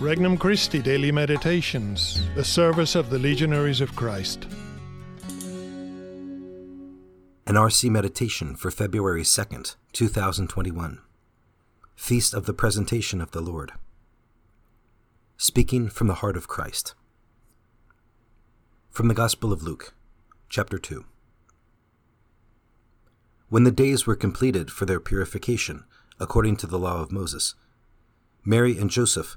Regnum Christi Daily Meditations, the service of the Legionaries of Christ. An RC Meditation for February 2nd, 2021. Feast of the Presentation of the Lord. Speaking from the Heart of Christ. From the Gospel of Luke, chapter 2. When the days were completed for their purification, according to the law of Moses, Mary and Joseph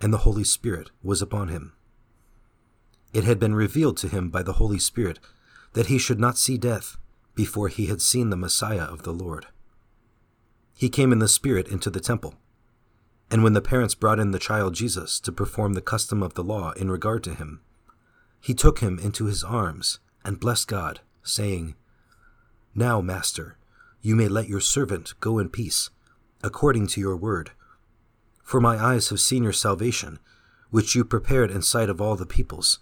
and the Holy Spirit was upon him. It had been revealed to him by the Holy Spirit that he should not see death before he had seen the Messiah of the Lord. He came in the Spirit into the temple, and when the parents brought in the child Jesus to perform the custom of the law in regard to him, he took him into his arms and blessed God, saying, Now, Master, you may let your servant go in peace, according to your word for my eyes have seen your salvation, which you prepared in sight of all the peoples,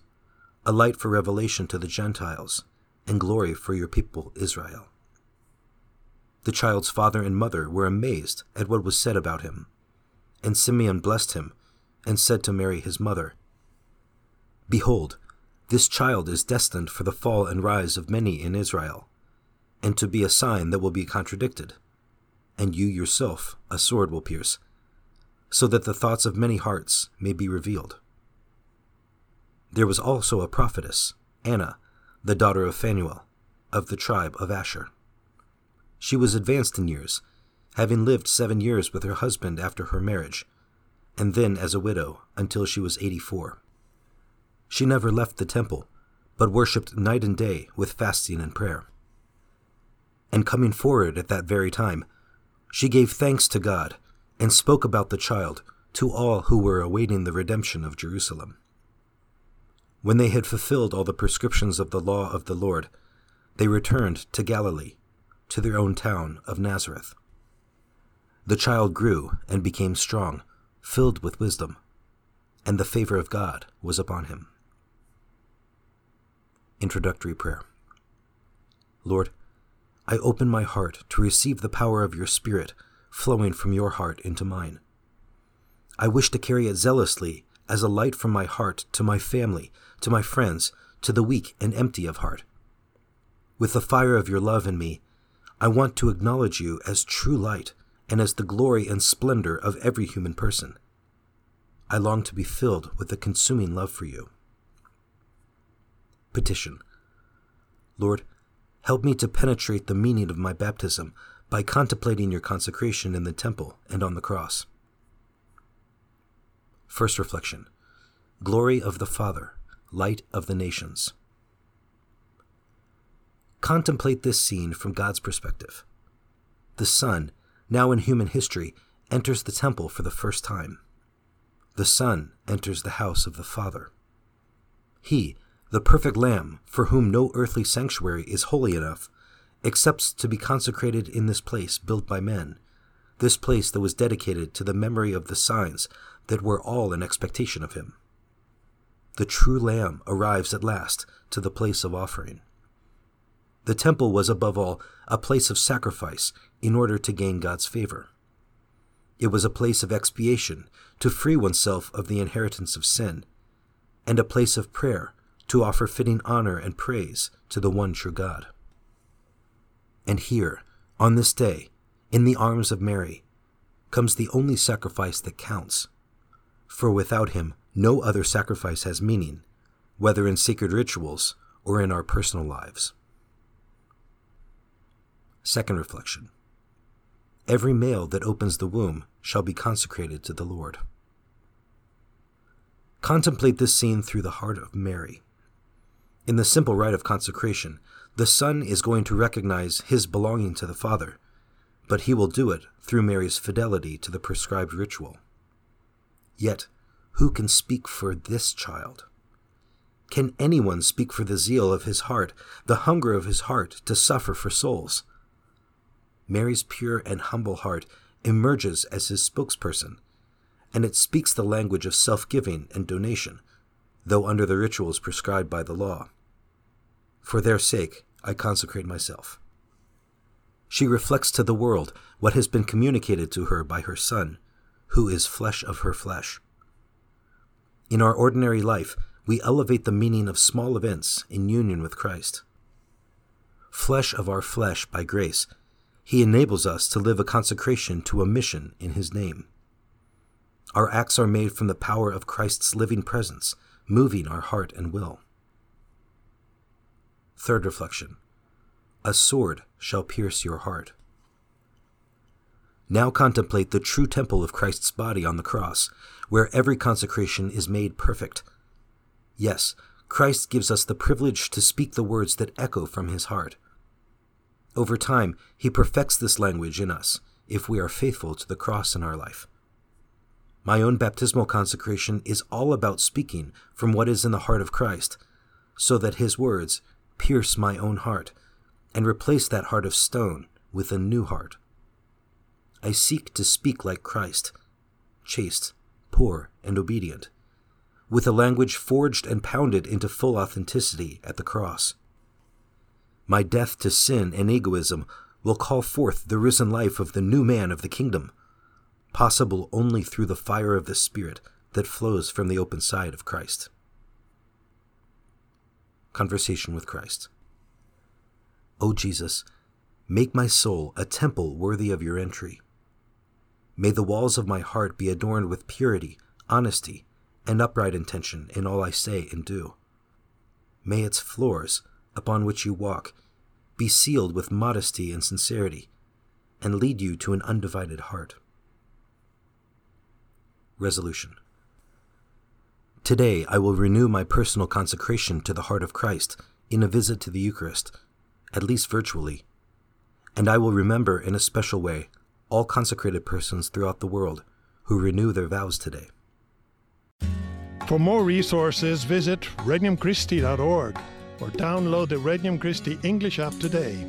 a light for revelation to the Gentiles, and glory for your people Israel. The child's father and mother were amazed at what was said about him. And Simeon blessed him, and said to Mary his mother, Behold, this child is destined for the fall and rise of many in Israel, and to be a sign that will be contradicted, and you yourself a sword will pierce so that the thoughts of many hearts may be revealed. There was also a prophetess, Anna, the daughter of Phanuel, of the tribe of Asher. She was advanced in years, having lived seven years with her husband after her marriage, and then as a widow until she was eighty four. She never left the temple, but worshipped night and day with fasting and prayer. And coming forward at that very time, she gave thanks to God and spoke about the child to all who were awaiting the redemption of Jerusalem. When they had fulfilled all the prescriptions of the law of the Lord, they returned to Galilee, to their own town of Nazareth. The child grew and became strong, filled with wisdom, and the favor of God was upon him. Introductory Prayer Lord, I open my heart to receive the power of your Spirit flowing from your heart into mine. I wish to carry it zealously as a light from my heart to my family, to my friends, to the weak and empty of heart. With the fire of your love in me, I want to acknowledge you as true light and as the glory and splendor of every human person. I long to be filled with a consuming love for you. Petition Lord, help me to penetrate the meaning of my baptism by contemplating your consecration in the temple and on the cross. First reflection Glory of the Father, Light of the Nations. Contemplate this scene from God's perspective. The Son, now in human history, enters the temple for the first time. The Son enters the house of the Father. He, the perfect Lamb, for whom no earthly sanctuary is holy enough, accepts to be consecrated in this place built by men, this place that was dedicated to the memory of the signs that were all in expectation of him. The true Lamb arrives at last to the place of offering. The temple was above all a place of sacrifice in order to gain God's favor. It was a place of expiation to free oneself of the inheritance of sin, and a place of prayer to offer fitting honor and praise to the one true God. And here, on this day, in the arms of Mary, comes the only sacrifice that counts. For without him, no other sacrifice has meaning, whether in sacred rituals or in our personal lives. Second reflection Every male that opens the womb shall be consecrated to the Lord. Contemplate this scene through the heart of Mary. In the simple rite of consecration, the Son is going to recognize his belonging to the Father, but he will do it through Mary's fidelity to the prescribed ritual. Yet, who can speak for this child? Can anyone speak for the zeal of his heart, the hunger of his heart to suffer for souls? Mary's pure and humble heart emerges as his spokesperson, and it speaks the language of self giving and donation, though under the rituals prescribed by the law. For their sake, I consecrate myself. She reflects to the world what has been communicated to her by her Son, who is flesh of her flesh. In our ordinary life, we elevate the meaning of small events in union with Christ. Flesh of our flesh by grace, He enables us to live a consecration to a mission in His name. Our acts are made from the power of Christ's living presence, moving our heart and will. Third reflection A sword shall pierce your heart. Now contemplate the true temple of Christ's body on the cross, where every consecration is made perfect. Yes, Christ gives us the privilege to speak the words that echo from his heart. Over time, he perfects this language in us if we are faithful to the cross in our life. My own baptismal consecration is all about speaking from what is in the heart of Christ, so that his words pierce my own heart and replace that heart of stone with a new heart. I seek to speak like Christ, chaste, poor, and obedient, with a language forged and pounded into full authenticity at the cross. My death to sin and egoism will call forth the risen life of the new man of the kingdom possible only through the fire of the Spirit that flows from the open side of Christ. Conversation with Christ. O Jesus, make my soul a temple worthy of your entry. May the walls of my heart be adorned with purity, honesty, and upright intention in all I say and do. May its floors, upon which you walk, be sealed with modesty and sincerity, and lead you to an undivided heart. Resolution Today I will renew my personal consecration to the heart of Christ in a visit to the Eucharist, at least virtually, and I will remember in a special way all consecrated persons throughout the world who renew their vows today. For more resources, visit regnumchristi.org or download the Regnum Christi English app today.